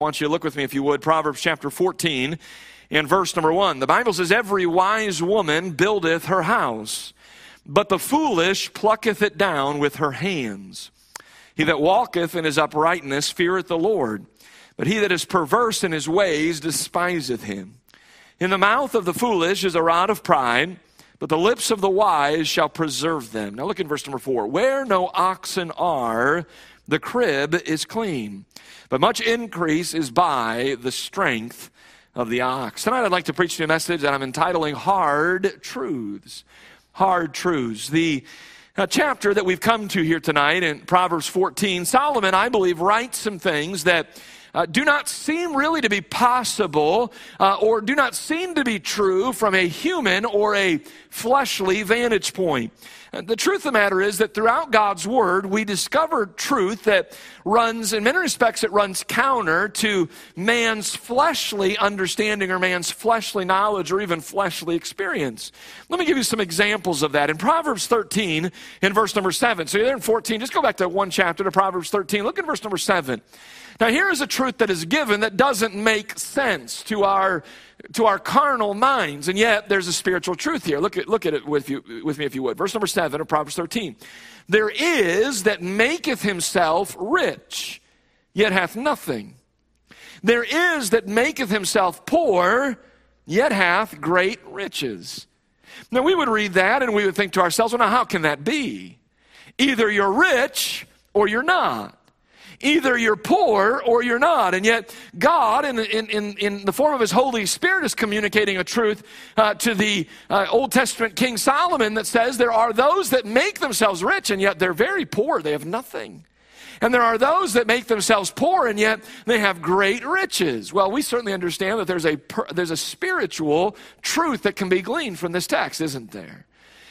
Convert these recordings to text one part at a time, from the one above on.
I want you to look with me, if you would, Proverbs chapter 14 in verse number 1. The Bible says, Every wise woman buildeth her house, but the foolish plucketh it down with her hands. He that walketh in his uprightness feareth the Lord, but he that is perverse in his ways despiseth him. In the mouth of the foolish is a rod of pride, but the lips of the wise shall preserve them. Now look in verse number 4. Where no oxen are, the crib is clean, but much increase is by the strength of the ox. Tonight I'd like to preach to you a message that I'm entitling Hard Truths. Hard Truths. The uh, chapter that we've come to here tonight in Proverbs 14, Solomon, I believe, writes some things that uh, do not seem really to be possible uh, or do not seem to be true from a human or a fleshly vantage point. Uh, the truth of the matter is that throughout God's Word, we discover truth that runs, in many respects, it runs counter to man's fleshly understanding or man's fleshly knowledge or even fleshly experience. Let me give you some examples of that. In Proverbs 13, in verse number 7, so you're there in 14, just go back to one chapter to Proverbs 13. Look at verse number 7. Now, here is a truth that is given that doesn't make sense to our, to our carnal minds, and yet there's a spiritual truth here. Look at, look at it with, you, with me, if you would. Verse number 7 of Proverbs 13. There is that maketh himself rich, yet hath nothing. There is that maketh himself poor, yet hath great riches. Now, we would read that and we would think to ourselves, well, now, how can that be? Either you're rich or you're not. Either you're poor or you're not. And yet, God, in, in, in, the form of His Holy Spirit, is communicating a truth uh, to the uh, Old Testament King Solomon that says there are those that make themselves rich, and yet they're very poor. They have nothing. And there are those that make themselves poor, and yet they have great riches. Well, we certainly understand that there's a, there's a spiritual truth that can be gleaned from this text, isn't there?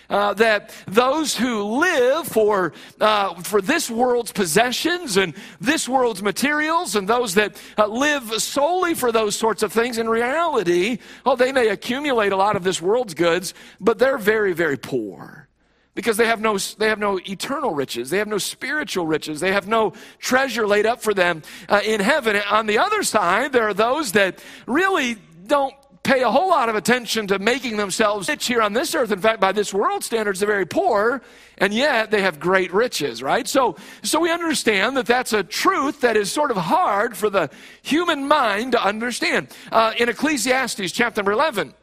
Uh, that those who live for, uh, for this world's possessions and this world's materials, and those that uh, live solely for those sorts of things, in reality, oh, they may accumulate a lot of this world's goods, but they're very, very poor. Because they have no they have no eternal riches. They have no spiritual riches. They have no treasure laid up for them uh, in heaven. On the other side there are those that really don't pay a whole lot of attention to making themselves rich here on this earth. In fact, by this world standards, they're very poor, and yet they have great riches, right? So, so we understand that that's a truth that is sort of hard for the human mind to understand. Uh, in Ecclesiastes chapter number 11,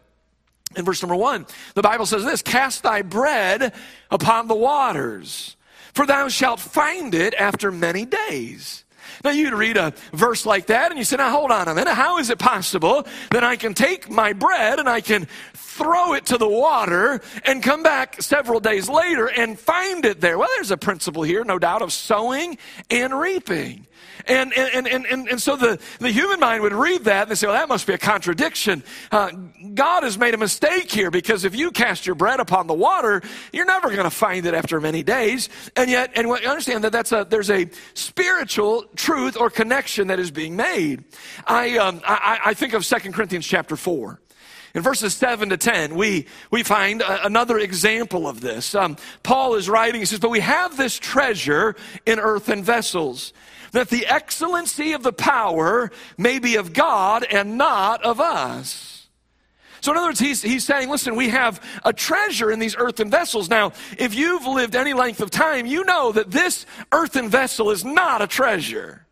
in verse number 1, the Bible says this Cast thy bread upon the waters, for thou shalt find it after many days. Now you'd read a verse like that and you say, now hold on a minute. How is it possible that I can take my bread and I can throw it to the water and come back several days later and find it there? Well, there's a principle here, no doubt, of sowing and reaping. And, and, and, and, and so the, the human mind would read that and say, well, that must be a contradiction. Uh, God has made a mistake here because if you cast your bread upon the water, you're never going to find it after many days. And yet, and understand that that's a, there's a spiritual truth or connection that is being made. I, um, I, I think of 2 Corinthians chapter 4. In verses 7 to 10, we, we find a, another example of this. Um, Paul is writing, he says, But we have this treasure in earthen vessels that the excellency of the power may be of God and not of us. So, in other words, he's, he's saying, listen, we have a treasure in these earthen vessels. Now, if you've lived any length of time, you know that this earthen vessel is not a treasure,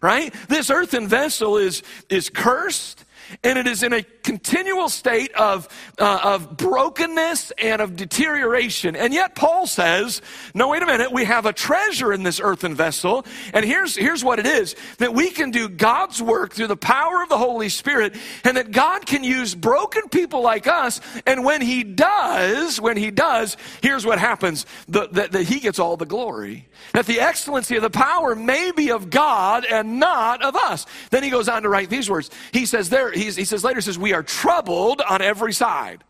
right? This earthen vessel is, is cursed and it is in a continual state of, uh, of brokenness and of deterioration. And yet Paul says, no, wait a minute, we have a treasure in this earthen vessel. And here's, here's what it is, that we can do God's work through the power of the Holy Spirit and that God can use broken people like us. And when he does, when he does, here's what happens, that the, the, he gets all the glory. That the excellency of the power may be of God and not of us. Then he goes on to write these words. He says there, he says later, he says, we are troubled on every side,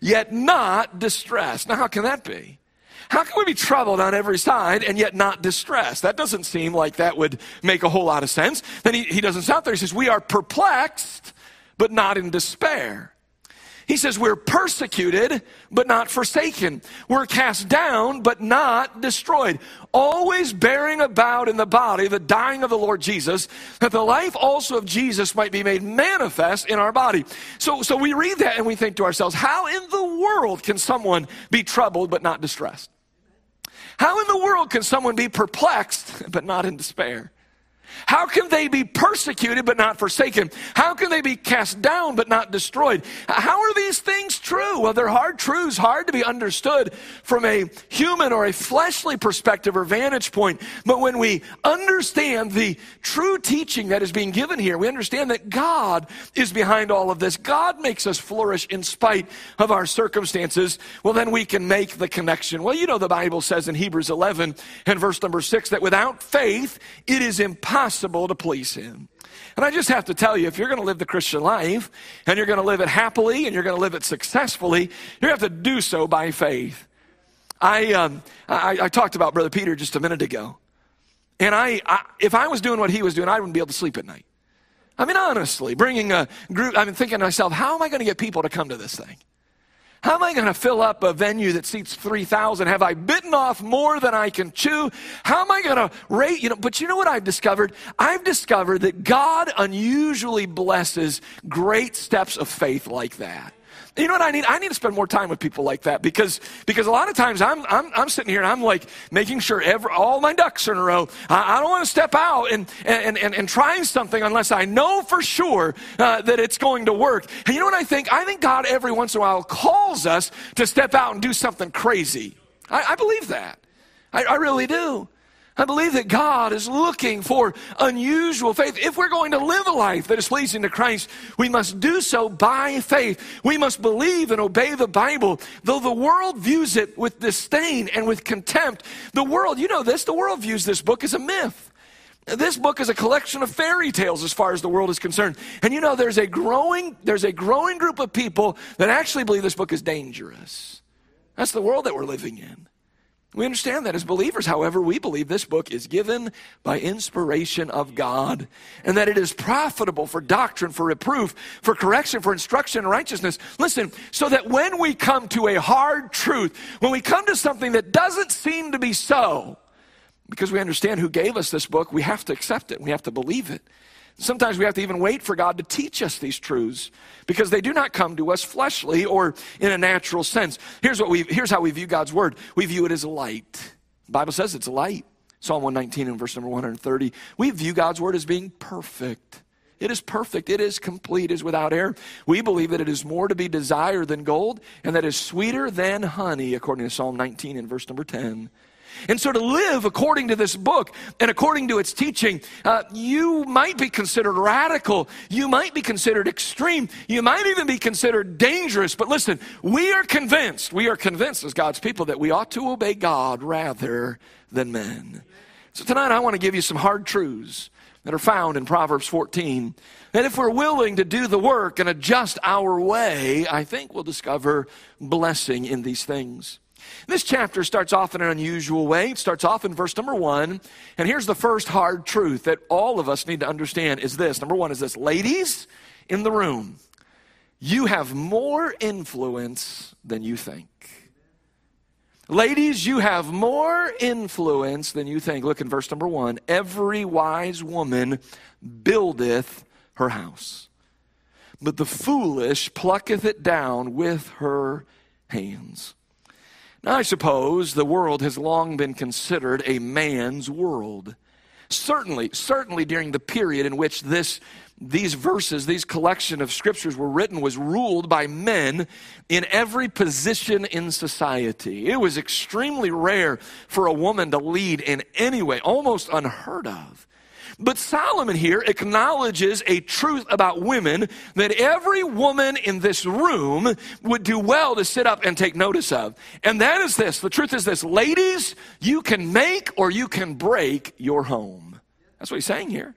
yet not distressed. Now, how can that be? How can we be troubled on every side and yet not distressed? That doesn't seem like that would make a whole lot of sense. Then he, he doesn't stop there. He says, We are perplexed, but not in despair. He says, We're persecuted, but not forsaken. We're cast down, but not destroyed. Always bearing about in the body the dying of the Lord Jesus, that the life also of Jesus might be made manifest in our body. So, so we read that and we think to ourselves, How in the world can someone be troubled, but not distressed? How in the world can someone be perplexed, but not in despair? How can they be persecuted but not forsaken? How can they be cast down but not destroyed? How are these things true? Well, they're hard truths, hard to be understood from a human or a fleshly perspective or vantage point. But when we understand the true teaching that is being given here, we understand that God is behind all of this. God makes us flourish in spite of our circumstances. Well, then we can make the connection. Well, you know, the Bible says in Hebrews 11 and verse number 6 that without faith, it is impossible impossible to please Him. And I just have to tell you, if you're going to live the Christian life and you're going to live it happily and you're going to live it successfully, you have to do so by faith. I, um, I, I, talked about Brother Peter just a minute ago. And I, I, if I was doing what he was doing, I wouldn't be able to sleep at night. I mean, honestly, bringing a group, been thinking to myself, how am I going to get people to come to this thing? How am I going to fill up a venue that seats 3,000? Have I bitten off more than I can chew? How am I going to rate, you know, but you know what I've discovered? I've discovered that God unusually blesses great steps of faith like that. You know what I need? I need to spend more time with people like that because, because a lot of times I'm, I'm, I'm sitting here and I'm like making sure every, all my ducks are in a row. I, I don't want to step out and, and, and, and trying something unless I know for sure uh, that it's going to work. And you know what I think? I think God every once in a while calls us to step out and do something crazy. I, I believe that. I, I really do. I believe that God is looking for unusual faith. If we're going to live a life that is pleasing to Christ, we must do so by faith. We must believe and obey the Bible. Though the world views it with disdain and with contempt, the world, you know this, the world views this book as a myth. This book is a collection of fairy tales as far as the world is concerned. And you know, there's a growing, there's a growing group of people that actually believe this book is dangerous. That's the world that we're living in. We understand that as believers, however, we believe this book is given by inspiration of God and that it is profitable for doctrine, for reproof, for correction, for instruction in righteousness. Listen, so that when we come to a hard truth, when we come to something that doesn't seem to be so, because we understand who gave us this book, we have to accept it, we have to believe it. Sometimes we have to even wait for God to teach us these truths because they do not come to us fleshly or in a natural sense. Here's, what we, here's how we view God's word we view it as light. The Bible says it's light. Psalm 119 and verse number 130. We view God's word as being perfect. It is perfect. It is complete. It is without error. We believe that it is more to be desired than gold and that is sweeter than honey, according to Psalm 19 and verse number 10. And so to live according to this book and according to its teaching, uh, you might be considered radical. You might be considered extreme. You might even be considered dangerous. But listen, we are convinced, we are convinced as God's people that we ought to obey God rather than men. So tonight I want to give you some hard truths that are found in Proverbs 14. And if we're willing to do the work and adjust our way, I think we'll discover blessing in these things. This chapter starts off in an unusual way. It starts off in verse number one. And here's the first hard truth that all of us need to understand is this. Number one is this ladies in the room, you have more influence than you think. Ladies, you have more influence than you think. Look in verse number one. Every wise woman buildeth her house, but the foolish plucketh it down with her hands. Now, I suppose the world has long been considered a man's world. Certainly, certainly during the period in which this, these verses, these collection of scriptures were written, was ruled by men in every position in society. It was extremely rare for a woman to lead in any way, almost unheard of. But Solomon here acknowledges a truth about women that every woman in this room would do well to sit up and take notice of. And that is this the truth is this ladies, you can make or you can break your home. That's what he's saying here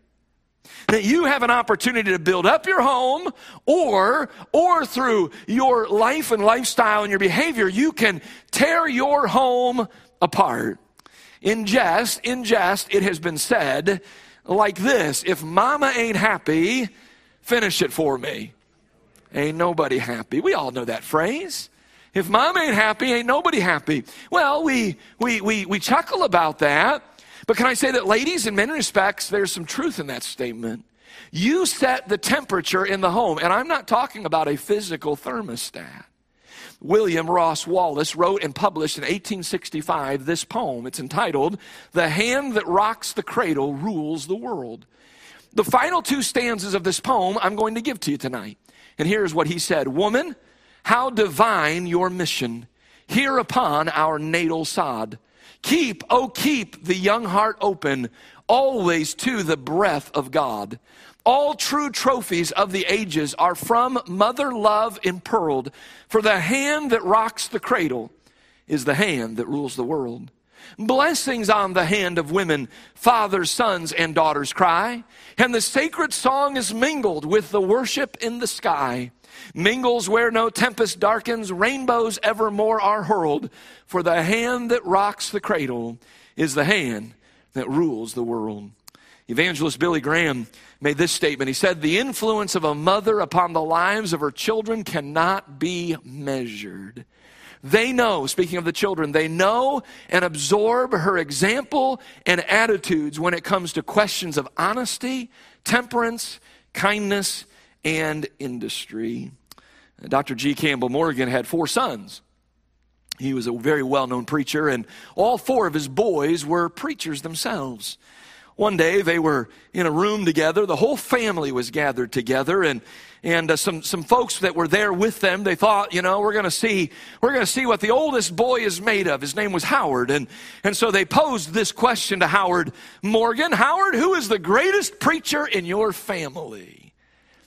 that you have an opportunity to build up your home or or through your life and lifestyle and your behavior you can tear your home apart in jest in jest it has been said like this If mama ain't happy, finish it for me. ain't nobody happy. We all know that phrase. If mom ain't happy, ain't nobody happy. Well, we, we, we, we chuckle about that. But can I say that, ladies, in many respects, there's some truth in that statement. You set the temperature in the home, and I'm not talking about a physical thermostat. William Ross Wallace wrote and published in 1865 this poem. It's entitled, The Hand That Rocks the Cradle Rules the World. The final two stanzas of this poem I'm going to give to you tonight. And here's what he said Woman, how divine your mission here upon our natal sod. Keep, oh, keep the young heart open always to the breath of God. All true trophies of the ages are from mother love impearled, for the hand that rocks the cradle is the hand that rules the world. Blessings on the hand of women, fathers, sons, and daughters cry, and the sacred song is mingled with the worship in the sky. Mingles where no tempest darkens, rainbows evermore are hurled, for the hand that rocks the cradle is the hand that rules the world. Evangelist Billy Graham made this statement. He said, The influence of a mother upon the lives of her children cannot be measured. They know, speaking of the children, they know and absorb her example and attitudes when it comes to questions of honesty, temperance, kindness, and industry. Dr. G. Campbell Morgan had four sons. He was a very well known preacher, and all four of his boys were preachers themselves. One day they were in a room together. The whole family was gathered together, and and uh, some some folks that were there with them. They thought, you know, we're going to see we're going to see what the oldest boy is made of. His name was Howard, and and so they posed this question to Howard Morgan. Howard, who is the greatest preacher in your family?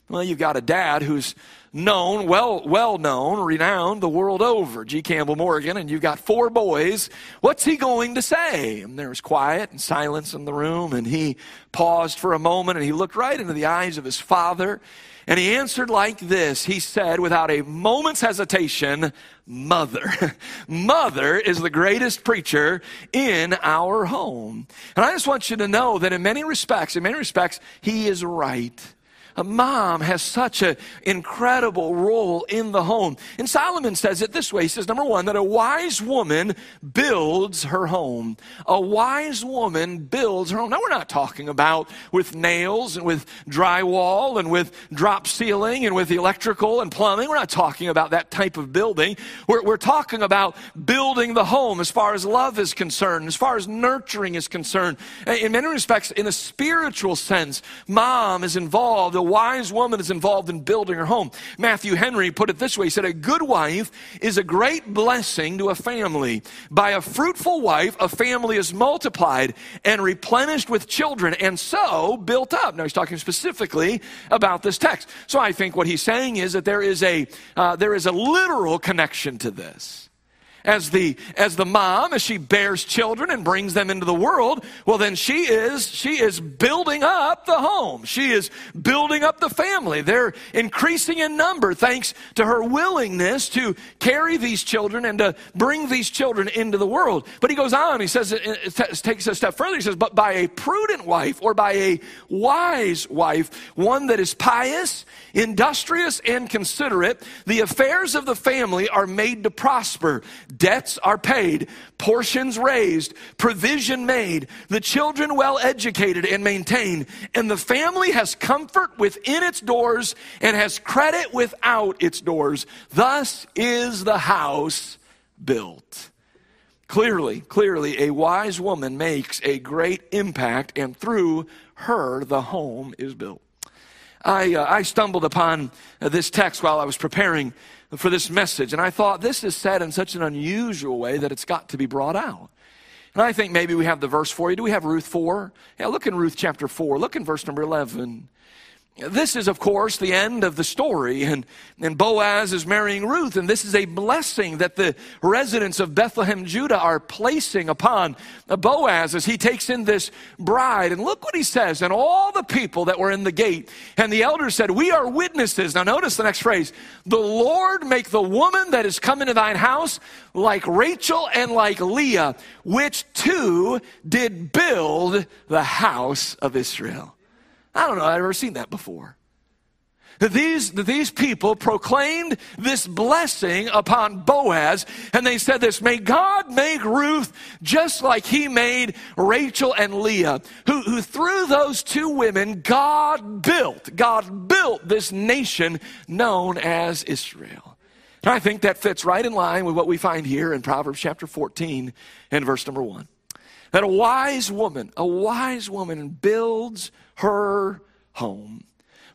Well, you've got a dad who's known, well, well known, renowned the world over, G. Campbell Morgan, and you've got four boys. What's he going to say? And there was quiet and silence in the room, and he paused for a moment and he looked right into the eyes of his father, and he answered like this. He said, without a moment's hesitation, Mother. Mother is the greatest preacher in our home. And I just want you to know that in many respects, in many respects, he is right. A mom has such an incredible role in the home. And Solomon says it this way He says, number one, that a wise woman builds her home. A wise woman builds her home. Now, we're not talking about with nails and with drywall and with drop ceiling and with electrical and plumbing. We're not talking about that type of building. We're, we're talking about building the home as far as love is concerned, as far as nurturing is concerned. In many respects, in a spiritual sense, mom is involved wise woman is involved in building her home. Matthew Henry put it this way He said, A good wife is a great blessing to a family. By a fruitful wife, a family is multiplied and replenished with children and so built up. Now, he's talking specifically about this text. So I think what he's saying is that there is a, uh, there is a literal connection to this as the as the mom as she bears children and brings them into the world well then she is she is building up the home. She is building up the family. They're increasing in number thanks to her willingness to carry these children and to bring these children into the world. But he goes on he says it takes a step further. He says but by a prudent wife or by a wise wife one that is pious industrious and considerate the affairs of the family are made to prosper Debts are paid, portions raised, provision made, the children well educated and maintained, and the family has comfort within its doors and has credit without its doors. Thus is the house built. Clearly, clearly, a wise woman makes a great impact, and through her, the home is built. I, uh, I stumbled upon uh, this text while I was preparing for this message. And I thought this is said in such an unusual way that it's got to be brought out. And I think maybe we have the verse for you. Do we have Ruth 4? Yeah, look in Ruth chapter 4. Look in verse number 11. This is, of course, the end of the story, and, and Boaz is marrying Ruth, and this is a blessing that the residents of Bethlehem, Judah, are placing upon Boaz as he takes in this bride. And look what he says, and all the people that were in the gate, and the elders said, We are witnesses. Now, notice the next phrase The Lord make the woman that is come into thine house like Rachel and like Leah, which two did build the house of Israel. I don't know, I've ever seen that before. That these, that these people proclaimed this blessing upon Boaz, and they said this May God make Ruth just like he made Rachel and Leah, who, who through those two women, God built, God built this nation known as Israel. And I think that fits right in line with what we find here in Proverbs chapter 14 and verse number 1. That a wise woman, a wise woman builds her home.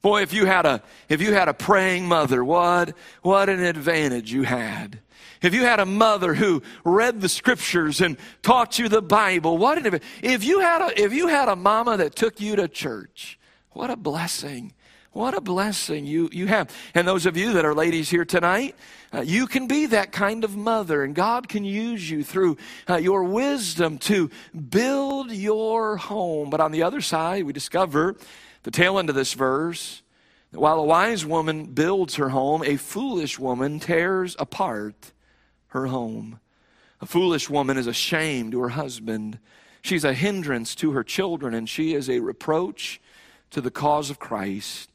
Boy, if you had a, if you had a praying mother, what, what an advantage you had. If you had a mother who read the scriptures and taught you the Bible, what an. If you had a, if you had a mama that took you to church, what a blessing. What a blessing you, you have. And those of you that are ladies here tonight, uh, you can be that kind of mother, and God can use you through uh, your wisdom to build your home. But on the other side, we discover the tail end of this verse that while a wise woman builds her home, a foolish woman tears apart her home. A foolish woman is a shame to her husband. She's a hindrance to her children, and she is a reproach to the cause of Christ.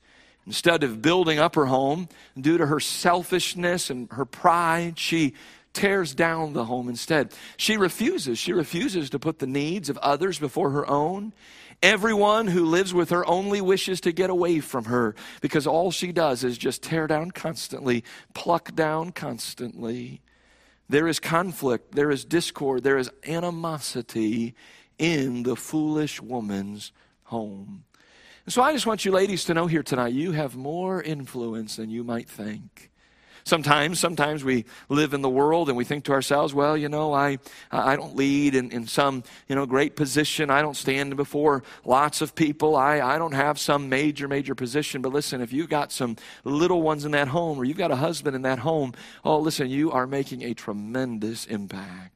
Instead of building up her home, due to her selfishness and her pride, she tears down the home instead. She refuses. She refuses to put the needs of others before her own. Everyone who lives with her only wishes to get away from her because all she does is just tear down constantly, pluck down constantly. There is conflict, there is discord, there is animosity in the foolish woman's home. And so I just want you ladies to know here tonight you have more influence than you might think. Sometimes, sometimes we live in the world and we think to ourselves, well, you know, I, I don't lead in, in some, you know, great position. I don't stand before lots of people. I, I don't have some major, major position. But listen, if you've got some little ones in that home or you've got a husband in that home, oh, listen, you are making a tremendous impact.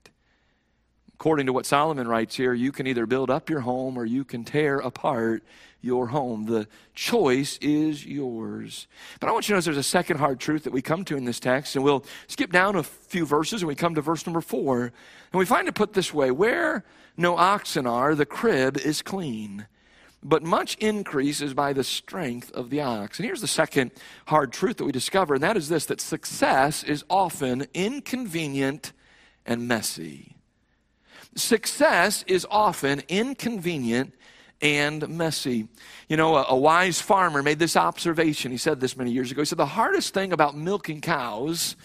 According to what Solomon writes here, you can either build up your home or you can tear apart your home. The choice is yours. But I want you to notice there's a second hard truth that we come to in this text, and we'll skip down a few verses and we come to verse number four. And we find it put this way Where no oxen are, the crib is clean. But much increase is by the strength of the ox. And here's the second hard truth that we discover, and that is this that success is often inconvenient and messy. Success is often inconvenient and messy. You know, a, a, wise farmer made this observation. He said this many years ago. He said, The hardest thing about milking cows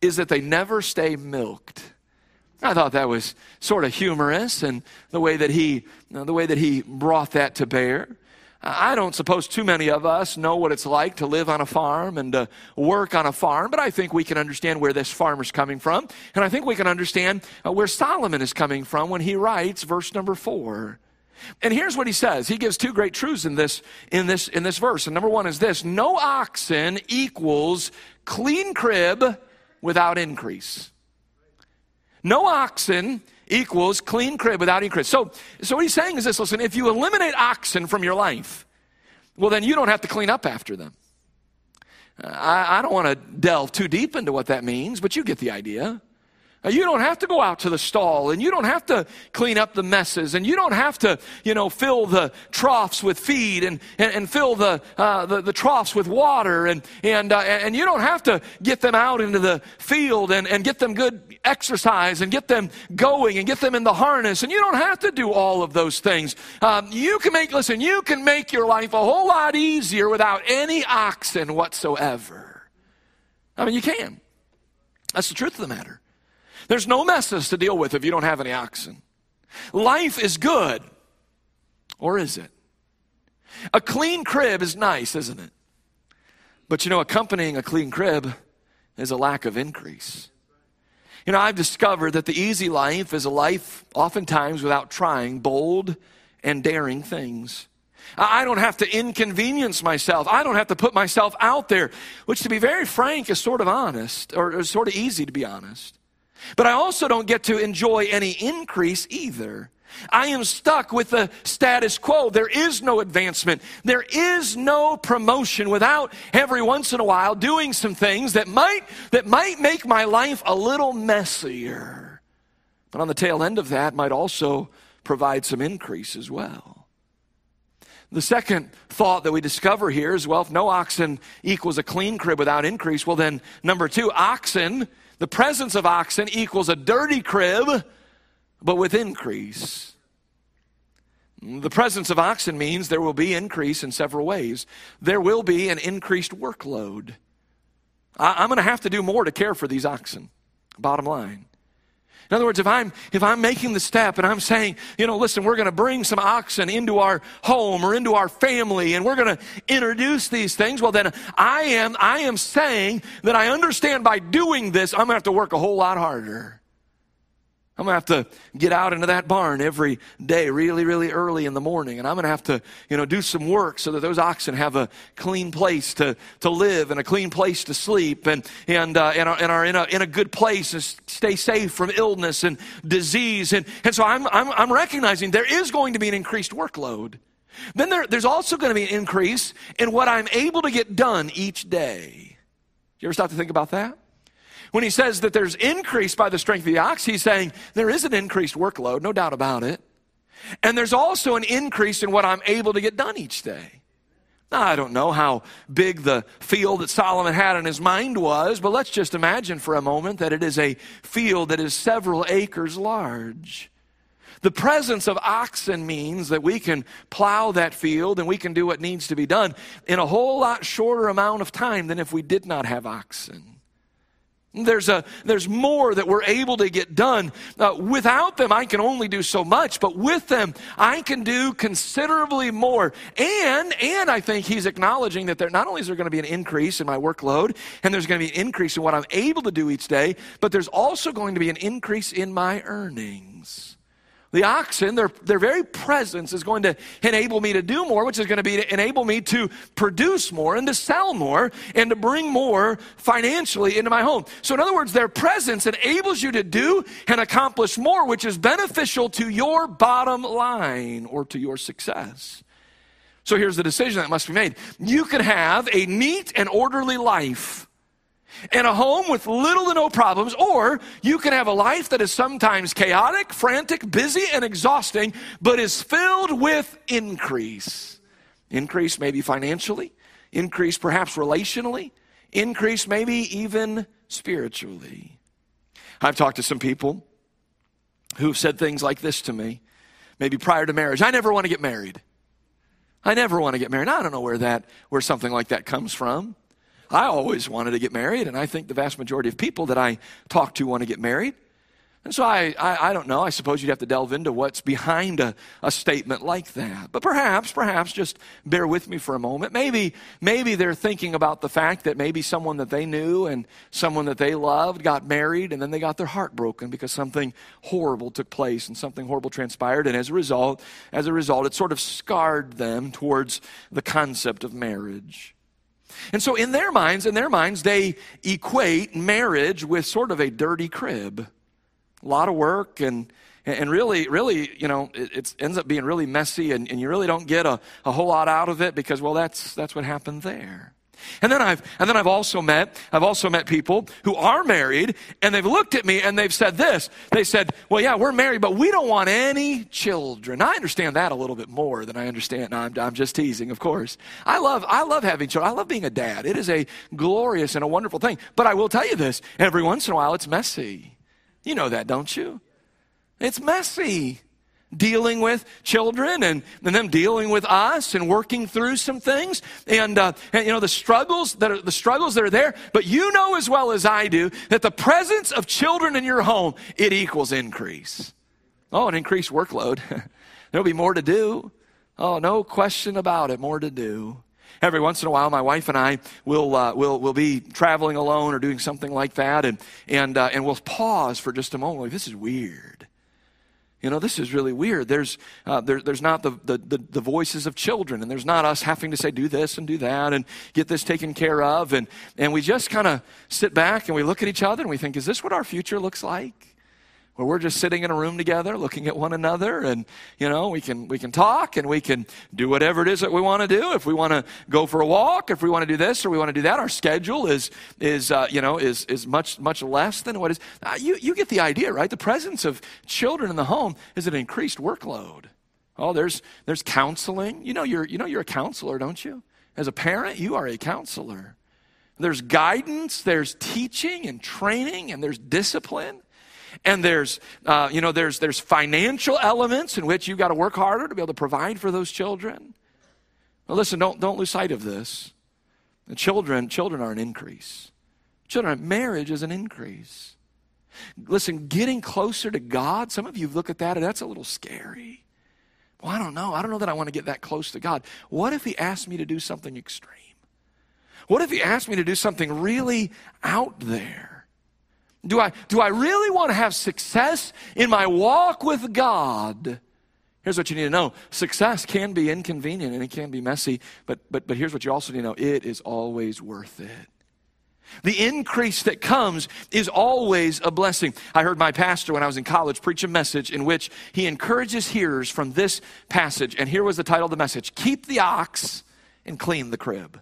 is that they never stay milked. I thought that was sort of humorous and the way that he, you know, the way that he brought that to bear. I don't suppose too many of us know what it's like to live on a farm and to work on a farm, but I think we can understand where this farmer's coming from. And I think we can understand uh, where Solomon is coming from when he writes verse number four. And here's what he says. He gives two great truths in this, in this, in this verse. And number one is this no oxen equals clean crib without increase. No oxen equals clean crib without increase. So, so what he's saying is this listen, if you eliminate oxen from your life, well, then you don't have to clean up after them. Uh, I, I don't want to delve too deep into what that means, but you get the idea. You don't have to go out to the stall and you don't have to clean up the messes and you don't have to, you know, fill the troughs with feed and, and, and fill the, uh, the, the, troughs with water and, and, uh, and you don't have to get them out into the field and, and get them good exercise and get them going and get them in the harness. And you don't have to do all of those things. Um, you can make, listen, you can make your life a whole lot easier without any oxen whatsoever. I mean, you can. That's the truth of the matter. There's no messes to deal with if you don't have any oxen. Life is good, or is it? A clean crib is nice, isn't it? But you know, accompanying a clean crib is a lack of increase. You know, I've discovered that the easy life is a life oftentimes without trying bold and daring things. I don't have to inconvenience myself. I don't have to put myself out there, which to be very frank is sort of honest, or, sort of easy to be honest. But I also don't get to enjoy any increase either. I am stuck with the status quo. There is no advancement. There is no promotion without every once in a while doing some things that might, that might make my life a little messier. But on the tail end of that might also provide some increase as well. The second thought that we discover here is well, if no oxen equals a clean crib without increase, well, then number two, oxen, the presence of oxen equals a dirty crib, but with increase. The presence of oxen means there will be increase in several ways. There will be an increased workload. I, am going to have to do more to care for these oxen, bottom line. In other words, if I'm, if I'm making the step and I'm saying, you know, listen, we're going to bring some oxen into our home or into our family and we're going to introduce these things, well, then I am, I am saying that I understand by doing this, I'm going to have to work a whole lot harder. I'm going to have to get out into that barn every day really, really early in the morning. And I'm going to have to, you know, do some work so that those oxen have a clean place to, to live and a clean place to sleep and, and, uh, and, are, and are in a, in a good place and stay safe from illness and disease. And, and so I'm, I'm, I'm recognizing there is going to be an increased workload. Then there, there's also going to be an increase in what I'm able to get done each day. You ever stop to think about that? When he says that there's increase by the strength of the ox, he's saying there is an increased workload, no doubt about it. And there's also an increase in what I'm able to get done each day. Now, I don't know how big the field that Solomon had in his mind was, but let's just imagine for a moment that it is a field that is several acres large. The presence of oxen means that we can plow that field and we can do what needs to be done in a whole lot shorter amount of time than if we did not have oxen. There's, a, there's more that we're able to get done. Uh, without them, I can only do so much, but with them, I can do considerably more. And, and I think he's acknowledging that there not only is there going to be an increase in my workload, and there's going to be an increase in what I'm able to do each day, but there's also going to be an increase in my earnings. The oxen, their, their very presence is going to enable me to do more, which is going to be to enable me to produce more and to sell more and to bring more financially into my home. So, in other words, their presence enables you to do and accomplish more, which is beneficial to your bottom line or to your success. So, here's the decision that must be made you can have a neat and orderly life and a home with little to no problems, or you can have a life that is sometimes chaotic, frantic, busy, and exhausting, but is filled with increase. Increase maybe financially, increase perhaps relationally, increase maybe even spiritually. I've talked to some people who've said things like this to me, maybe prior to marriage I never want to get married. I never want to get married. I don't know where that where something like that comes from. I always wanted to get married, and I think the vast majority of people that I talk to want to get married. And so I, I, I, don't know. I suppose you'd have to delve into what's behind a, a statement like that. But perhaps, perhaps, just bear with me for a moment. Maybe, maybe they're thinking about the fact that maybe someone that they knew and someone that they loved got married and then they got their heart broken because something horrible took place and something horrible transpired. And as a result, as a result, it sort of scarred them towards the concept of marriage. And so, in their minds, in their minds, they equate marriage with sort of a dirty crib. A lot of work and and really, really, you know, it, ends up being really messy, and, and you really don't get a, a whole lot out of it because, well, that's that's what happened there. And then I've and then I've also met I've also met people who are married and they've looked at me and they've said this. They said, "Well, yeah, we're married, but we don't want any children." I understand that a little bit more than I understand. No, I'm, I'm just teasing, of course. I love I love having children. I love being a dad. It is a glorious and a wonderful thing. But I will tell you this: every once in a while, it's messy. You know that, don't you? It's messy dealing with children and, and them dealing with us and working through some things. And, uh, and you know the struggles that are the struggles that are there. But you know as well as i do that the presence of children in your home it equals increase. Oh an increased workload. There'll be more to do. Oh no question about it. More to do. Every once in a while, my wife and I will uh, will will be traveling alone or doing something like that, and and uh, and we'll pause for just a moment. Like, this is weird. You know, this is really weird. There's, uh, there, there's not the, the, the, the, voices of children, and there's not us having to say, do this and do that and get this taken care of. And, and we just kind of sit back and we look at each other and we think, is this what our future looks like? Where we're just sitting in a room together looking at one another and you know we can we can talk and we can do whatever it is that we want to do if we want to go for a walk if we want to do this or we want to do that our schedule is is uh, you know is is much much less than what is uh, you you get the idea right the presence of children in the home is an increased workload Oh, there's, there's counseling. You know, you're, you know you're a counselor, don't you? As a parent, you are a counselor. There's guidance, there's teaching and training, and there's discipline. And there's, uh, you know, there's, there's financial elements in which you've got to work harder to be able to provide for those children. Listen, don't, don't lose sight of this. The children, children are an increase. Children, marriage is an increase. Listen, getting closer to God, some of you look at that and that's a little scary. Well, I don't know. I don't know that I want to get that close to God. What if He asked me to do something extreme? What if He asked me to do something really out there? Do I, do I really want to have success in my walk with God? Here's what you need to know success can be inconvenient and it can be messy, but, but, but here's what you also need to know it is always worth it. The increase that comes is always a blessing. I heard my pastor when I was in college preach a message in which he encourages hearers from this passage. And here was the title of the message Keep the ox and clean the crib.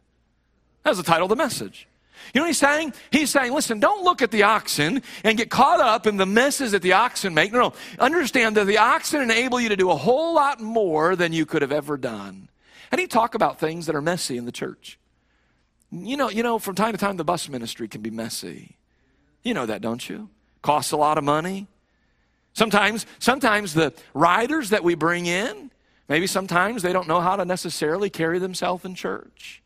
That was the title of the message. You know what he's saying? He's saying, listen, don't look at the oxen and get caught up in the messes that the oxen make. No, no. Understand that the oxen enable you to do a whole lot more than you could have ever done. And he talk about things that are messy in the church. You know, you know, from time to time, the bus ministry can be messy. You know that, don't you? Costs a lot of money. Sometimes, sometimes the riders that we bring in, maybe sometimes they don't know how to necessarily carry themselves in church.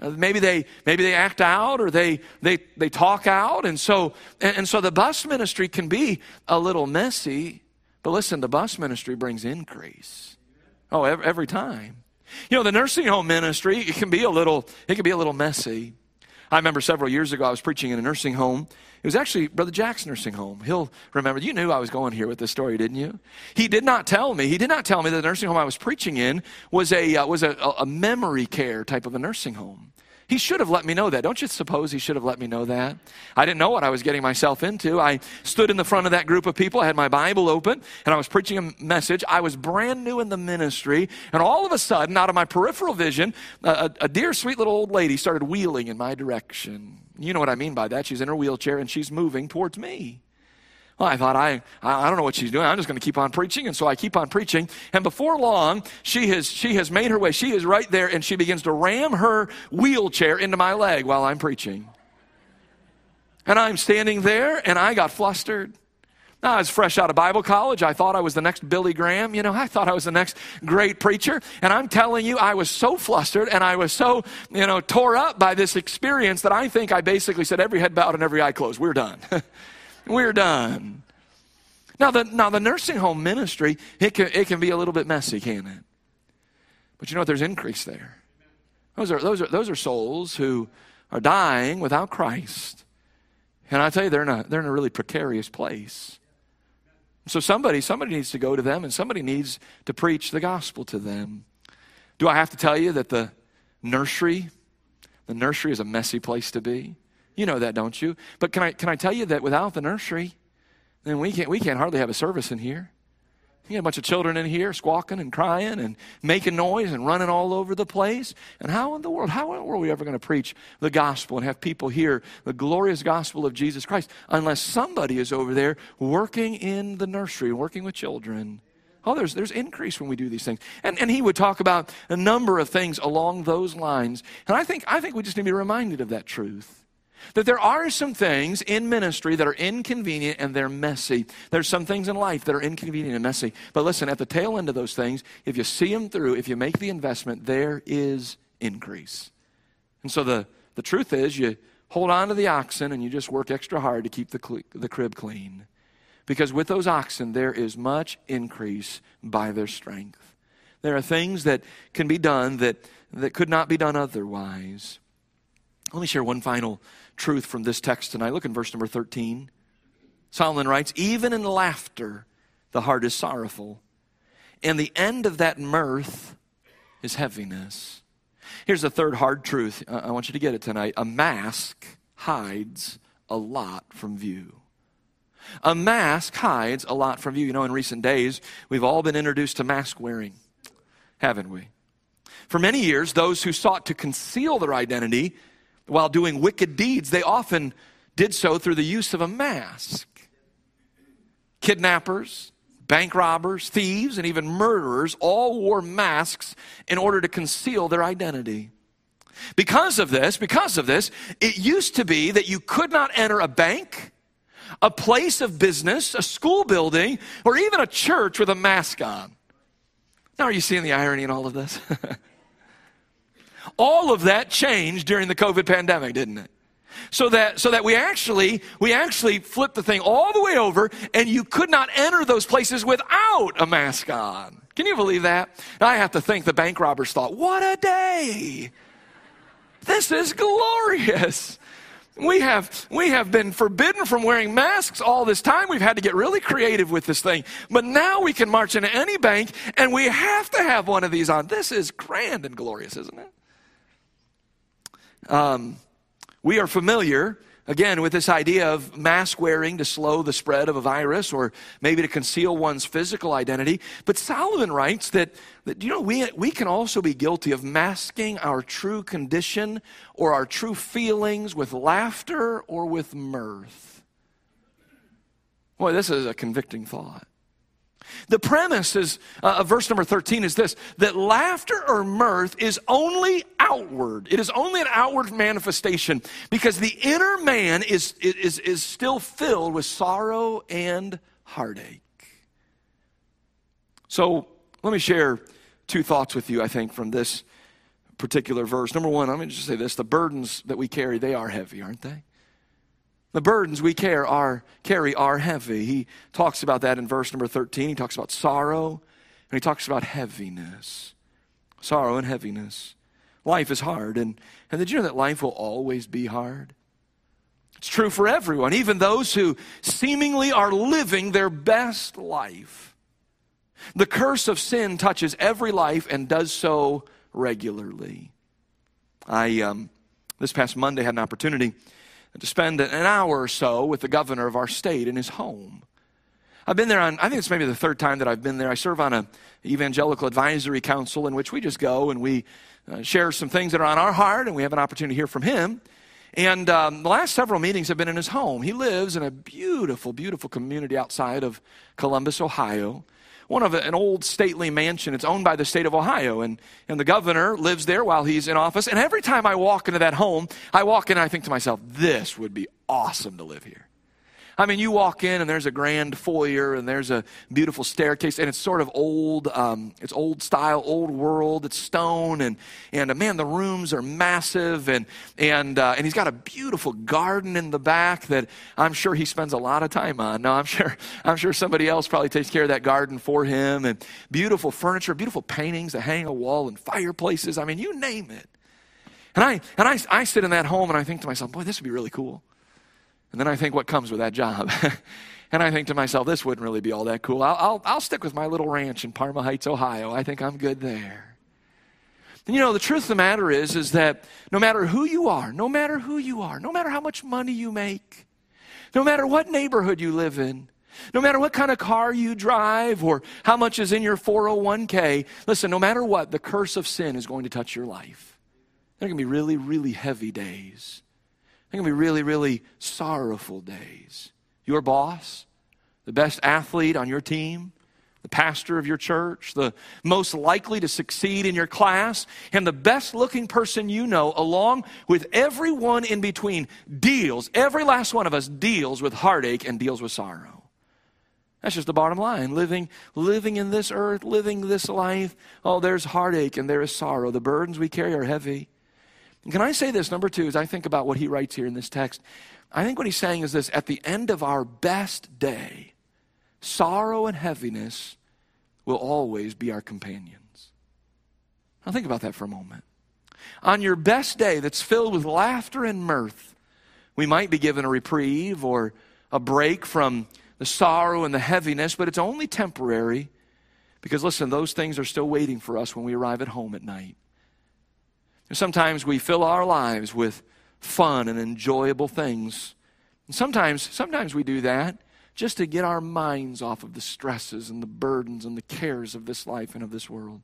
Uh, maybe they maybe they act out or they they they talk out, and so and, so the bus ministry can be a little messy. But listen, the bus ministry brings increase. Oh, every, every time. You know, the nursing home ministry, it can be a little, it can be a little messy. I remember several years ago, I was preaching in a nursing home. It was actually Brother Jack's nursing home. He'll remember. You knew I was going here with this story, didn't you? He did not tell me. He did not tell me that the nursing home I was preaching in was a uh, was a, a memory care type of a nursing home. He should have let me know that. Don't you suppose he should have let me know that? I didn't know what I was getting myself into. I stood in the front of that group of people. I had my Bible open and I was preaching a message. I was brand new in the ministry. And all of a sudden, out of my peripheral vision, a, a dear, sweet little old lady started wheeling in my direction. You know what I mean by that. She's in her wheelchair and she's moving towards me. Well, I thought, I, I don't know what she's doing. I'm just going to keep on preaching. And so I keep on preaching. And before long, she has, she has made her way. She is right there and she begins to ram her wheelchair into my leg while I'm preaching. And I'm standing there and I got flustered. Ah, now, I was fresh out of Bible college. I thought I was the next Billy Graham. You know, I thought I was the next great preacher. And I'm telling you, I was so flustered and I was so, you know, tore up by this experience that I think I basically said, every head bowed and every eye closed. We're done. We're done. Now the, now, the nursing home ministry, it can, it can be a little bit messy, can it? But you know what? There's increase there. Those are, those are, those are souls who are dying without Christ. And I tell you, they're in a, they're in a really precarious place. So somebody, somebody needs to go to them and somebody needs to preach the gospel to them. Do I have to tell you that the nursery, the nursery is a messy place to be? You know that, don't you? But can I, can I tell you that without the nursery, then we can't, we can't hardly have a service in here. You get a bunch of children in here squawking and crying and making noise and running all over the place. And how in the world, how in the world are we ever going to preach the gospel and have people hear the glorious gospel of Jesus Christ unless somebody is over there working in the nursery, working with children? Oh, there's, there's increase when we do these things. And, and he would talk about a number of things along those lines. And I think, I think we just need to be reminded of that truth. That there are some things in ministry that are inconvenient and they're messy. There's some things in life that are inconvenient and messy. But listen, at the tail end of those things, if you see them through, if you make the investment, there is increase. And so the, the truth is, you hold on to the oxen and you just work extra hard to keep the, cl- the crib clean. Because with those oxen, there is much increase by their strength. There are things that can be done that, that could not be done otherwise. Let me share one final truth from this text tonight. Look in verse number 13. Solomon writes, Even in laughter, the heart is sorrowful, and the end of that mirth is heaviness. Here's the third hard truth. I want you to get it tonight. A mask hides a lot from view. A mask hides a lot from view. You know, in recent days, we've all been introduced to mask wearing, haven't we? For many years, those who sought to conceal their identity while doing wicked deeds, they often did so through the use of a mask. Kidnappers, Bank robbers, thieves, and even murderers all wore masks in order to conceal their identity. Because of this, because of this, it used to be that you could not enter a bank, a place of business, a school building, or even a church with a mask on. Now, are you seeing the irony in all of this? all of that changed during the COVID pandemic, didn't it? So that, so that we actually, we actually flipped the thing all the way over and you could not enter those places without a mask on. Can you believe that? Now I have to think the bank robbers thought, what a day! This is glorious. We have, we have been forbidden from wearing masks all this time. We've had to get really creative with this thing. But now we can march into any bank and we have to have one of these on. This is grand and glorious, isn't it? Um, we are familiar Again, with this idea of mask wearing to slow the spread of a virus or maybe to conceal one's physical identity. But Solomon writes that, that you know, we, we can also be guilty of masking our true condition or our true feelings with laughter or with mirth. Boy, this is a convicting thought. The premise is, uh, verse number 13 is this that laughter or mirth is only outward. It is only an outward manifestation because the inner man is, is, is still filled with sorrow and heartache. So let me share two thoughts with you, I think, from this particular verse. Number one, let me just say this the burdens that we carry, they are heavy, aren't they? The burdens we care are, carry are heavy. He talks about that in verse number 13. He talks about sorrow and he talks about heaviness. Sorrow and heaviness. Life is hard. And, and did you know that life will always be hard? It's true for everyone, even those who seemingly are living their best life. The curse of sin touches every life and does so regularly. I, um, this past Monday, had an opportunity to spend an hour or so with the governor of our state in his home. I've been there on, I think it's maybe the third time that I've been there. I serve on an evangelical advisory council in which we just go and we uh, share some things that are on our heart and we have an opportunity to hear from him. And um, the last several meetings have been in his home. He lives in a beautiful, beautiful community outside of Columbus, Ohio one of an old stately mansion. It's owned by the state of Ohio, and, and the governor lives there while he's in office. And every time I walk into that home, I walk in and I think to myself, this would be awesome to live here. I mean, you walk in and there's a grand foyer and there's a beautiful staircase and it's sort of old, um, it's old style, old world. It's stone and and uh, man, the rooms are massive and and uh, and he's got a beautiful garden in the back that I'm sure he spends a lot of time on. No, I'm sure I'm sure somebody else probably takes care of that garden for him and beautiful furniture, beautiful paintings that hang a wall and fireplaces. I mean, you name it. And I and I I sit in that home and I think to myself, boy, this would be really cool. And then I think, what comes with that job? and I think to myself, this wouldn't really be all that cool. I'll, I'll, I'll stick with my little ranch in Parma Heights, Ohio. I think I'm good there. And you know, the truth of the matter is, is that no matter who you are, no matter who you are, no matter how much money you make, no matter what neighborhood you live in, no matter what kind of car you drive or how much is in your 401k, listen, no matter what, the curse of sin is going to touch your life. There are going to be really, really heavy days. They're going to be really, really sorrowful days. Your boss, the best athlete on your team, the pastor of your church, the most likely to succeed in your class, and the best looking person you know, along with everyone in between, deals, every last one of us deals with heartache and deals with sorrow. That's just the bottom line. Living, living in this earth, living this life, oh, there's heartache and there is sorrow. The burdens we carry are heavy. Can I say this? Number two, as I think about what he writes here in this text, I think what he's saying is this at the end of our best day, sorrow and heaviness will always be our companions. Now, think about that for a moment. On your best day that's filled with laughter and mirth, we might be given a reprieve or a break from the sorrow and the heaviness, but it's only temporary because, listen, those things are still waiting for us when we arrive at home at night. Sometimes we fill our lives with fun and enjoyable things. And sometimes, sometimes we do that just to get our minds off of the stresses and the burdens and the cares of this life and of this world.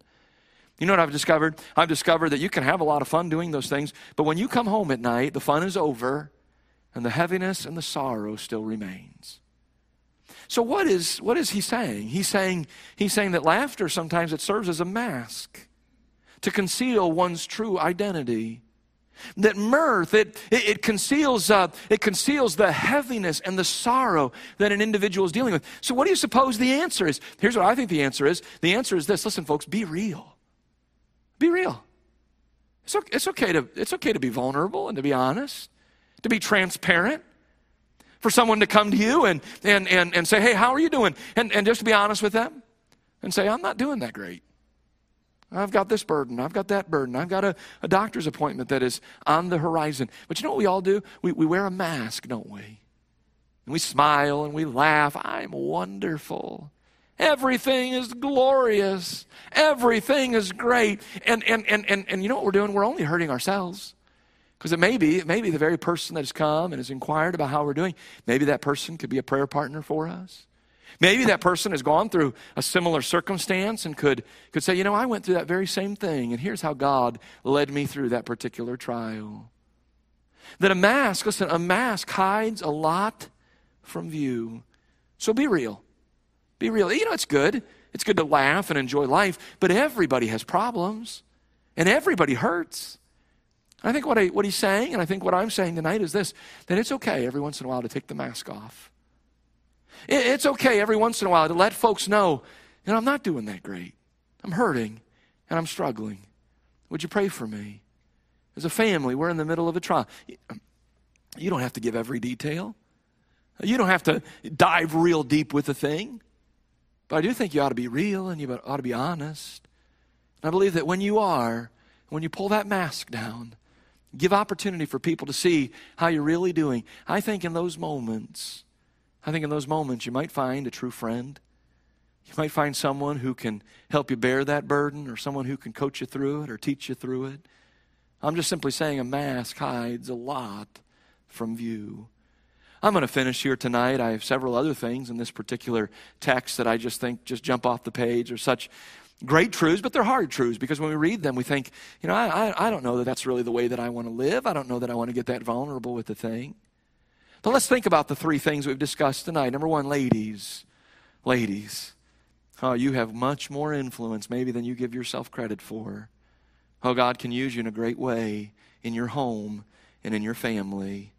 You know what I've discovered? I've discovered that you can have a lot of fun doing those things, but when you come home at night, the fun is over and the heaviness and the sorrow still remains. So what is what is he saying? He's saying he's saying that laughter sometimes it serves as a mask to conceal one's true identity. That mirth it it, it conceals uh, it conceals the heaviness and the sorrow that an individual is dealing with. So what do you suppose the answer is? Here's what I think the answer is. The answer is this. Listen, folks, be real. Be real. It's okay, it's okay to it's okay to be vulnerable and to be honest, to be transparent for someone to come to you and, and, and, and say, hey, how are you doing? And, and just to be honest with them and say, I'm not doing that great. I've got this burden. I've got that burden. I've got a, a doctor's appointment that is on the horizon. But you know what we all do? We, we wear a mask, don't we? And we smile and we laugh. I'm wonderful. Everything is glorious. Everything is great. And, and, and, and, and you know what we're doing? We're only hurting ourselves. Because it may be, it may be the very person that has come and has inquired about how we're doing. Maybe that person could be a prayer partner for us. Maybe that person has gone through a similar circumstance and could, could say, you know, I went through that very same thing, and here's how God led me through that particular trial. That a mask, listen, a mask hides a lot from view. So be real. Be real. You know, it's good. It's good to laugh and enjoy life, but everybody has problems, and everybody hurts. I think what, I, what he's saying, and I think what I'm saying tonight is this that it's okay every once in a while to take the mask off. It, it's okay every once in a while to let folks know, you know, I'm not doing that great. I'm hurting and I'm struggling. Would you pray for me? As a family, we're in the middle of a trial. You don't have to give every detail. You don't have to dive real deep with the thing. But I do think you ought to be real and you ought to be honest. And I believe that when you are, when you pull that mask down, Give opportunity for people to see how you're really doing. I think in those moments, I think in those moments you might find a true friend. You might find someone who can help you bear that burden or someone who can coach you through it or teach you through it. I'm just simply saying a mask hides a lot from view. I'm going to finish here tonight. I have several other things in this particular text that I just think just jump off the page or such great truths, but they're hard truths because when we read them, we think, you know, I, I, I don't know that that's really the way that I want to live. I don't know that I want to get that vulnerable with the thing. But let's think about the three things we've discussed tonight. Number one, ladies. Ladies. Oh, you have much more influence maybe than you give yourself credit for. Oh, God can use you in a great way in your home and in your family.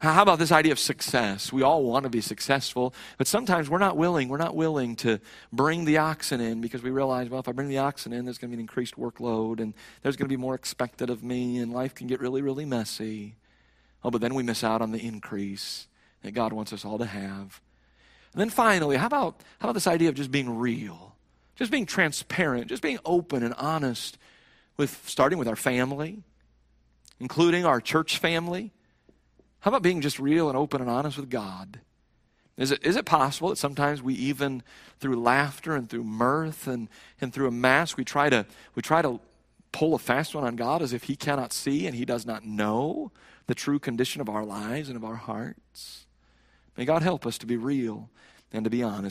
How about this idea of success? We all want to be successful, but sometimes we're not willing. We're not willing to bring the oxen in because we realize, well, if I bring the oxen in, there's going to be an increased workload and there's going to be more expected of me, and life can get really, really messy. Oh, but then we miss out on the increase that God wants us all to have. And then finally, how about, how about this idea of just being real? Just being transparent, just being open and honest with starting with our family, including our church family how about being just real and open and honest with God? Is it, is it possible that sometimes we even, through laughter and through mirth and, and through a mask, we try, to, we try to pull a fast one on God as if He cannot see and He does not know the true condition of our lives and of our hearts? May God help us to be real and to be honest.